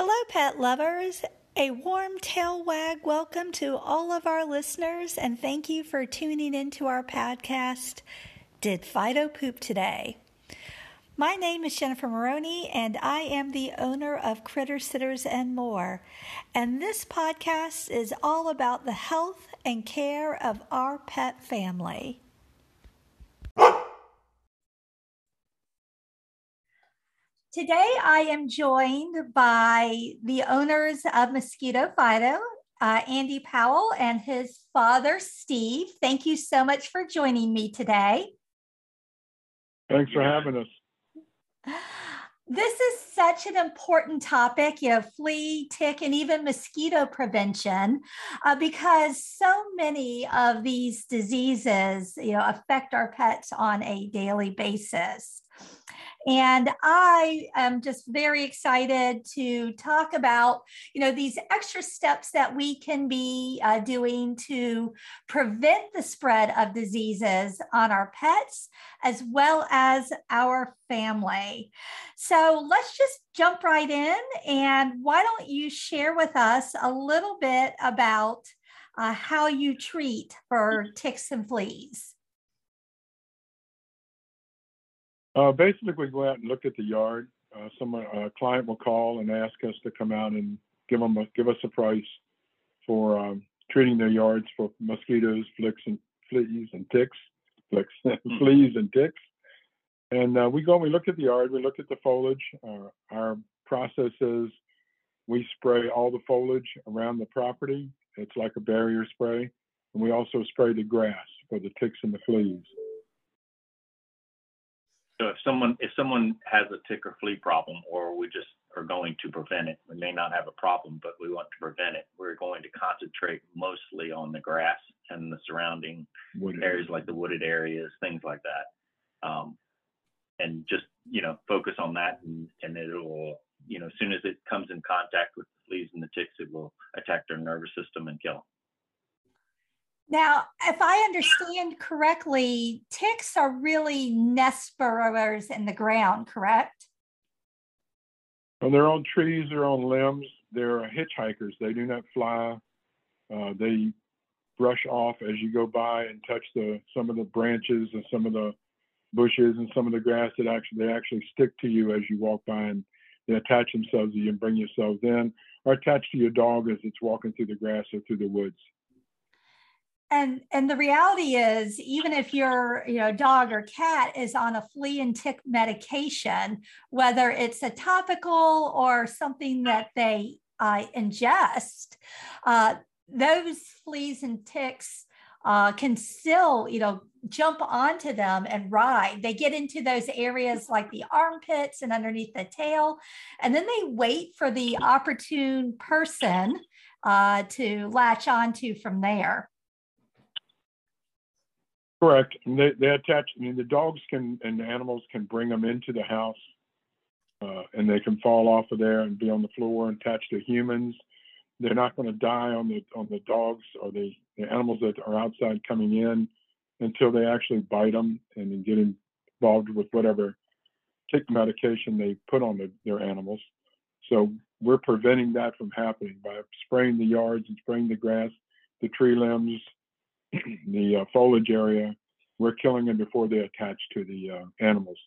Hello, pet lovers. A warm tail wag welcome to all of our listeners, and thank you for tuning into our podcast, Did Fido Poop Today? My name is Jennifer Maroney, and I am the owner of Critter Sitters and More. And this podcast is all about the health and care of our pet family. Today, I am joined by the owners of Mosquito Fido, uh, Andy Powell and his father, Steve. Thank you so much for joining me today. Thanks for having us. This is such an important topic, you know, flea, tick, and even mosquito prevention, uh, because so many of these diseases, you know, affect our pets on a daily basis. And I am just very excited to talk about, you know, these extra steps that we can be uh, doing to prevent the spread of diseases on our pets as well as our family. So let's just jump right in. And why don't you share with us a little bit about uh, how you treat for ticks and fleas? Uh, basically, we go out and look at the yard. Uh, someone, a client will call and ask us to come out and give them a, give us a price for um, treating their yards for mosquitoes, flicks, and fleas and ticks, flicks, hmm. fleas and ticks. And uh, we go and we look at the yard. We look at the foliage. Uh, our process is we spray all the foliage around the property. It's like a barrier spray, and we also spray the grass for the ticks and the fleas. So if someone if someone has a tick or flea problem, or we just are going to prevent it, we may not have a problem, but we want to prevent it. We're going to concentrate mostly on the grass and the surrounding wooded. areas, like the wooded areas, things like that, um, and just you know focus on that, and, and it'll you know as soon as it comes in contact with the fleas and the ticks, it will attack their nervous system and kill them. Now, if I understand correctly, ticks are really nest burrowers in the ground, correct? Well, they're on trees, they're on limbs, they're hitchhikers. They do not fly. Uh, they brush off as you go by and touch the some of the branches and some of the bushes and some of the grass that actually they actually stick to you as you walk by and they attach themselves to you and bring yourselves in or attach to your dog as it's walking through the grass or through the woods and and the reality is even if your you know dog or cat is on a flea and tick medication whether it's a topical or something that they uh, ingest uh, those fleas and ticks uh, can still you know jump onto them and ride. They get into those areas like the armpits and underneath the tail and then they wait for the opportune person uh, to latch onto from there Correct. And they, they attach, I mean, the dogs can and animals can bring them into the house uh, and they can fall off of there and be on the floor and attach to humans. They're not going to die on the on the dogs or the, the animals that are outside coming in until they actually bite them and then get involved with whatever tick medication they put on the, their animals. So we're preventing that from happening by spraying the yards and spraying the grass, the tree limbs, the uh, foliage area, we're killing them before they attach to the uh, animals.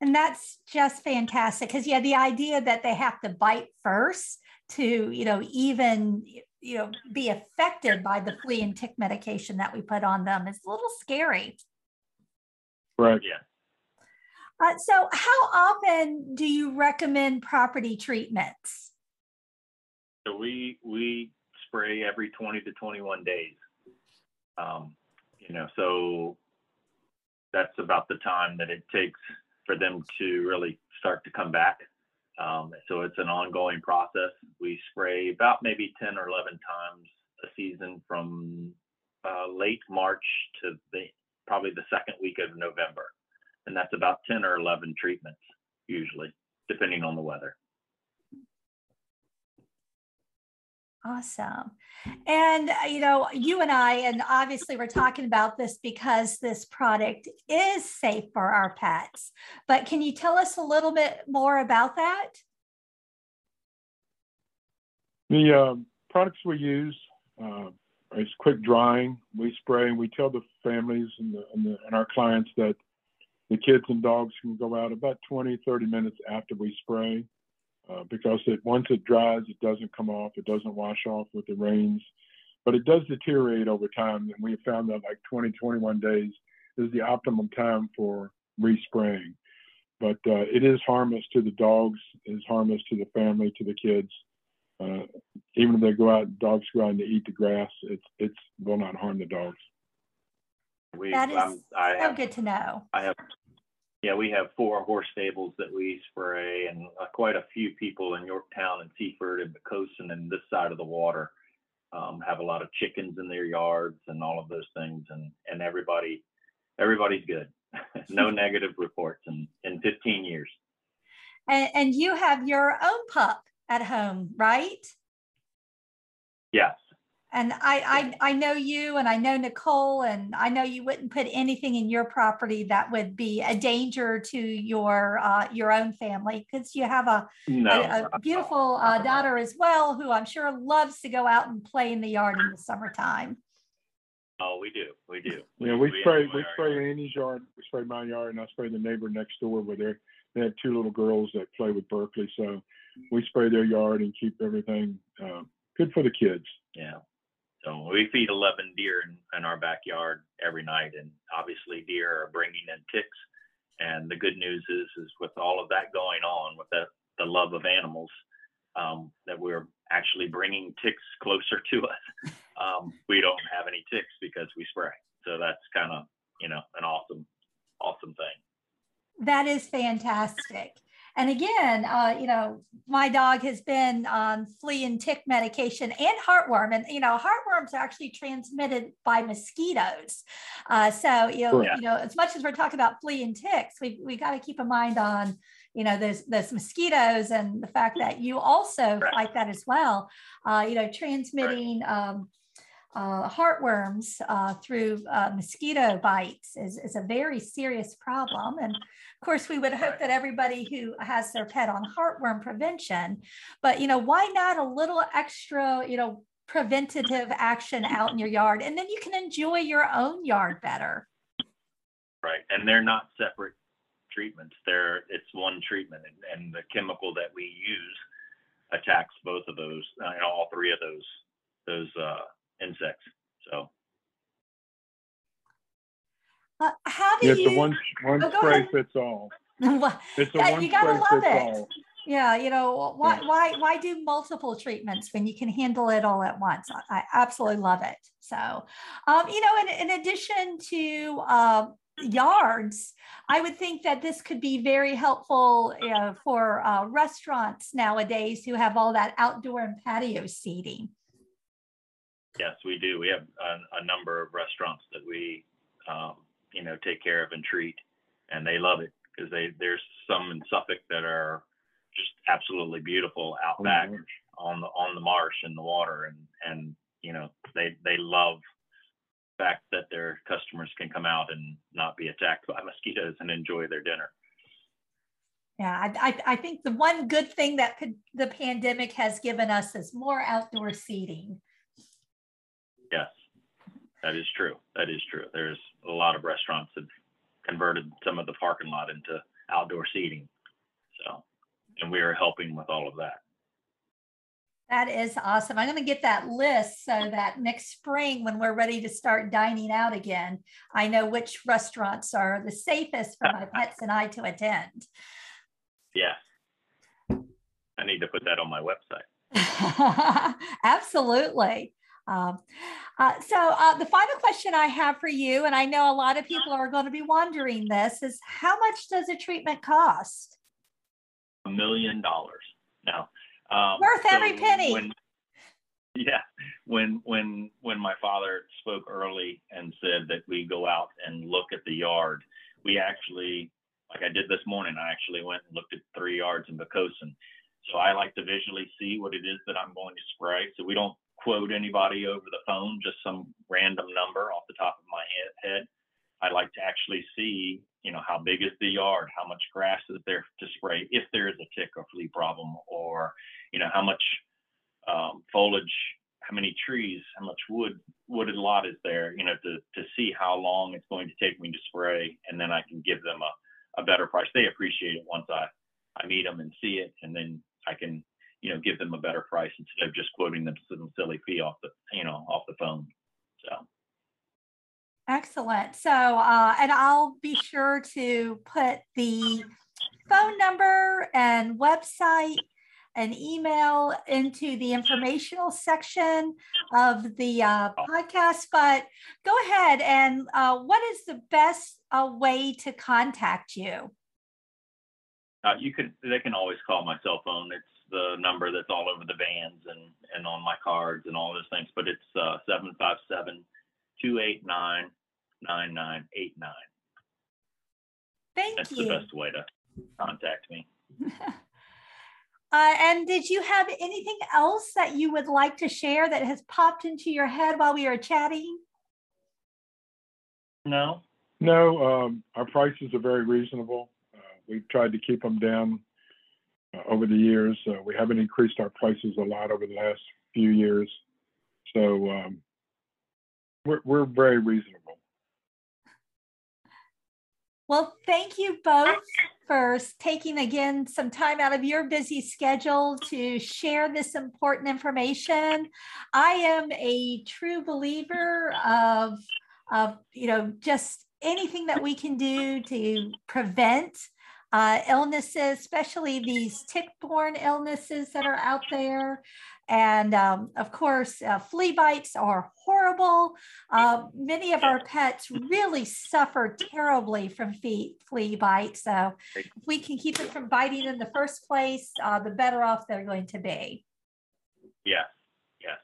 And that's just fantastic because yeah, the idea that they have to bite first to you know even you know be affected by the flea and tick medication that we put on them is a little scary. Right. Yeah. Uh, so, how often do you recommend property treatments? So we we spray every 20 to 21 days. Um, you know, so that's about the time that it takes for them to really start to come back. Um, so it's an ongoing process. We spray about maybe 10 or 11 times a season from uh, late March to the probably the second week of November. And that's about 10 or 11 treatments usually, depending on the weather. Awesome. And, uh, you know, you and I, and obviously we're talking about this because this product is safe for our pets. But can you tell us a little bit more about that? The uh, products we use uh, is quick drying. We spray and we tell the families and, the, and, the, and, our clients that the kids and dogs can go out about 20, 30 minutes after we spray uh, because it, once it dries, it doesn't come off. It doesn't wash off with the rains, but it does deteriorate over time. And we have found that like 20, 21 days is the optimum time for respraying. But uh, it is harmless to the dogs, it is harmless to the family, to the kids. Uh, even if they go out, dogs go out and they eat the grass, it's it's will not harm the dogs. We, that is um, I so have, good to know. I have, yeah, we have four horse stables that we spray, and uh, quite a few people in Yorktown and Seaford and Poquoson and this side of the water um, have a lot of chickens in their yards and all of those things, and and everybody everybody's good. no negative reports in in 15 years. And, and you have your own pup at home, right? Yes. And I, I, I know you and I know Nicole, and I know you wouldn't put anything in your property that would be a danger to your uh, your own family because you have a, no, a, a beautiful uh, daughter as well who I'm sure loves to go out and play in the yard in the summertime. Oh, we do, we do. Yeah, we, we spray we spray Annie's yard, we spray my yard, and I spray the neighbor next door where they they have two little girls that play with Berkeley. so we spray their yard and keep everything uh, good for the kids. Yeah. So we feed 11 deer in, in, our backyard every night, and obviously deer are bringing in ticks. And the good news is, is with all of that going on, with the, the love of animals, um, that we're actually bringing ticks closer to us. Um, we don't have any ticks because we spray. So that's kind of, you know, an awesome, awesome thing. That is fantastic. And again, uh, you know, my dog has been on flea and tick medication and heartworm, and you know, heartworms are actually transmitted by mosquitoes. Uh, so you know, yeah. you know, as much as we're talking about flea and ticks, we we got to keep a mind on you know those those mosquitoes and the fact that you also right. fight that as well. Uh, you know, transmitting. Right. Um, uh, heartworms uh, through uh, mosquito bites is, is a very serious problem. And of course, we would hope that everybody who has their pet on heartworm prevention, but you know, why not a little extra, you know, preventative action out in your yard, and then you can enjoy your own yard better. Right, and they're not separate treatments. They're it's one treatment, and, and the chemical that we use attacks both of those, uh, all three of those those uh, insects. So. Uh, how do it's you? It's a one one oh, spray fits all. it's a yeah, one you gotta love it. All. Yeah, you know why yeah. why why do multiple treatments when you can handle it all at once? I, I absolutely love it. So, um, you know, in, in addition to uh, yards, I would think that this could be very helpful you know, for uh, restaurants nowadays who have all that outdoor and patio seating. Yes, we do. We have a, a number of restaurants that we, um, you know, take care of and treat, and they love it because they there's some in Suffolk that are just absolutely beautiful out oh, back on the on the marsh and the water, and and you know they they love the fact that their customers can come out and not be attacked by mosquitoes and enjoy their dinner. Yeah, I, I, I think the one good thing that could, the pandemic has given us is more outdoor seating. Yes, that is true. That is true. There's a lot of restaurants that converted some of the parking lot into outdoor seating. So, and we are helping with all of that. That is awesome. I'm going to get that list so that next spring, when we're ready to start dining out again, I know which restaurants are the safest for my pets and I to attend. Yeah. I need to put that on my website. Absolutely. Um, uh, so uh, the final question I have for you, and I know a lot of people are going to be wondering this, is how much does a treatment cost? A million dollars. Now, um, worth so every penny. When, yeah, when when when my father spoke early and said that we go out and look at the yard, we actually, like I did this morning, I actually went and looked at three yards in Poquoson. So I like to visually see what it is that I'm going to spray. So we don't quote anybody over the phone, just some random number off the top of my head. I like to actually see, you know, how big is the yard, how much grass is there to spray, if there is a tick or flea problem, or, you know, how much um, foliage, how many trees, how much wood wooded lot is there, you know, to to see how long it's going to take me to spray, and then I can give them a, a better price. They appreciate it once I I meet them and see it, and then I can you know give them a better price instead of just quoting them some silly fee off the you know off the phone. So. Excellent. So, uh, and I'll be sure to put the phone number and website and email into the informational section of the uh, podcast. But go ahead and uh, what is the best uh, way to contact you? Uh, you can. They can always call my cell phone. It's the number that's all over the vans and and on my cards and all those things. But it's uh, seven five seven two eight nine nine nine eight nine. Thank you. That's you. the best way to contact me. Uh, and did you have anything else that you would like to share that has popped into your head while we were chatting? No. No, um, our prices are very reasonable. Uh, we've tried to keep them down uh, over the years. Uh, we haven't increased our prices a lot over the last few years. So um, we're, we're very reasonable. Well, thank you both for taking again some time out of your busy schedule to share this important information. I am a true believer of, of you know, just anything that we can do to prevent uh, illnesses, especially these tick-borne illnesses that are out there. And um, of course, uh, flea bites are horrible. Uh, many of our pets really suffer terribly from flea, flea bites. So if we can keep them from biting in the first place, uh, the better off they're going to be. Yes. Yes.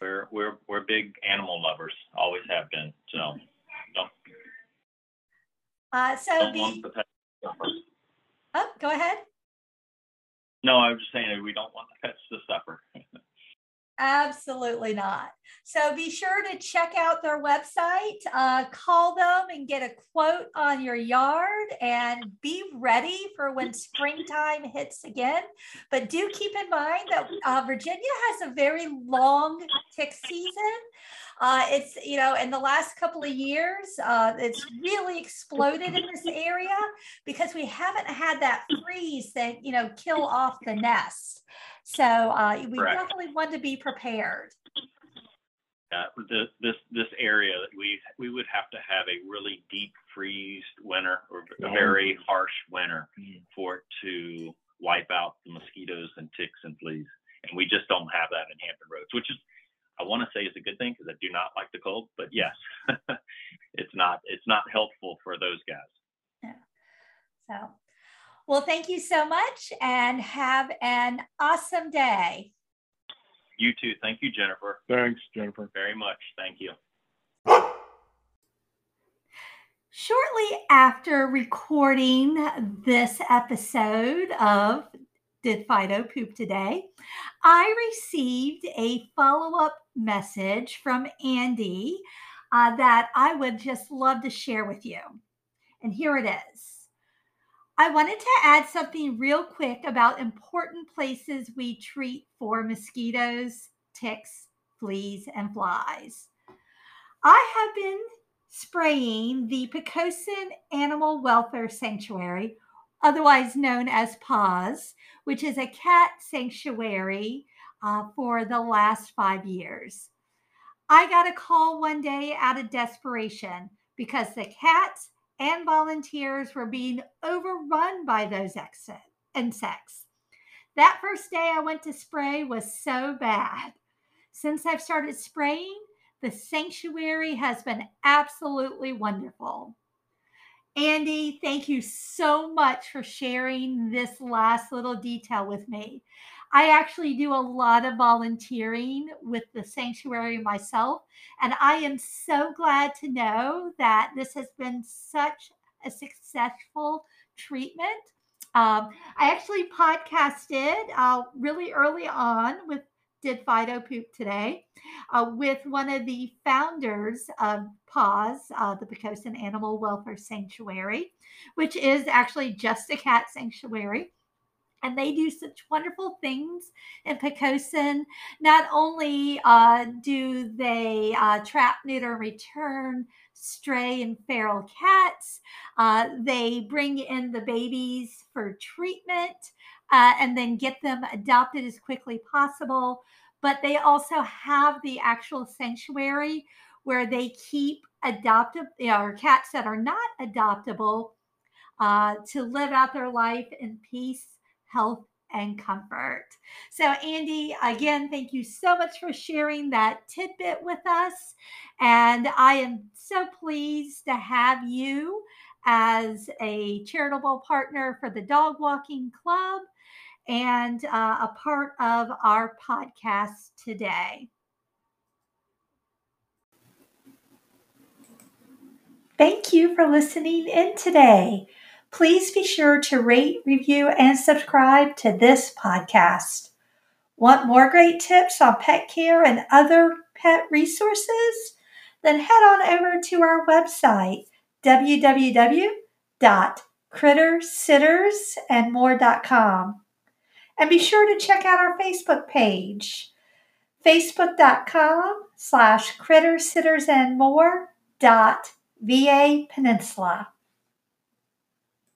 We're we're we're big animal lovers. Always have been. So don't Uh, so don't the, the pets to suffer. Oh, go ahead. No, I was just saying we don't want the pets to suffer. Absolutely not. So be sure to check out their website, uh, call them and get a quote on your yard and be ready for when springtime hits again. But do keep in mind that uh, Virginia has a very long tick season. Uh, it's, you know, in the last couple of years, uh, it's really exploded in this area because we haven't had that freeze that, you know, kill off the nest. So uh, we Correct. definitely want to be prepared. Uh, the, this this area that we we would have to have a really deep freeze winter or a very harsh winter Mm. for it to wipe out the mosquitoes and ticks and fleas, and we just don't have that in Hampton Roads, which is I want to say is a good thing because I do not like the cold, but yes, it's not it's not helpful for those guys. Yeah. So, well, thank you so much and have an awesome day. You too. Thank you, Jennifer, Thanks, Jennifer. very much. Thank you. Shortly after recording this episode of Did Fido Poop Today, I received a follow up message from Andy uh, that I would just love to share with you. And here it is. I wanted to add something real quick about important places we treat for mosquitoes, ticks, fleas, and flies. I have been spraying the Poquoson Animal Welfare Sanctuary, otherwise known as PAWS, which is a cat sanctuary uh, for the last five years. I got a call one day out of desperation because the cats and volunteers were being overrun by those insects. That first day I went to spray was so bad. Since I've started spraying, the sanctuary has been absolutely wonderful. Andy, thank you so much for sharing this last little detail with me. I actually do a lot of volunteering with the sanctuary myself, and I am so glad to know that this has been such a successful treatment. Um, I actually podcasted uh, really early on with Did Fido Poop today uh, with one of the founders of PAWS, uh, the Poquoson Animal Welfare Sanctuary, which is actually just a cat sanctuary. and they do such wonderful things in Poquoson. Not only uh, do they uh, trap, neuter, and return stray and feral cats, uh, they bring in the babies for treatment uh, and then get them adopted as quickly possible. But they also have the actual sanctuary where they keep adoptive you know, or cats that are not adoptable uh, to live out their life in peace health, and comfort. So, Andy, again, thank you so much for sharing that tidbit with us. And I am so pleased to have you as a charitable partner for the Dog Walking Club and uh, a part of our podcast today. Thank you for listening in today please be sure to rate, review, and subscribe to this podcast. Want more great tips on pet care and other pet resources? Then head on over to our website, www.crittersittersandmore.com. And be sure to check out our Facebook page, facebook.com slash crittersitters and more dot VA Peninsula.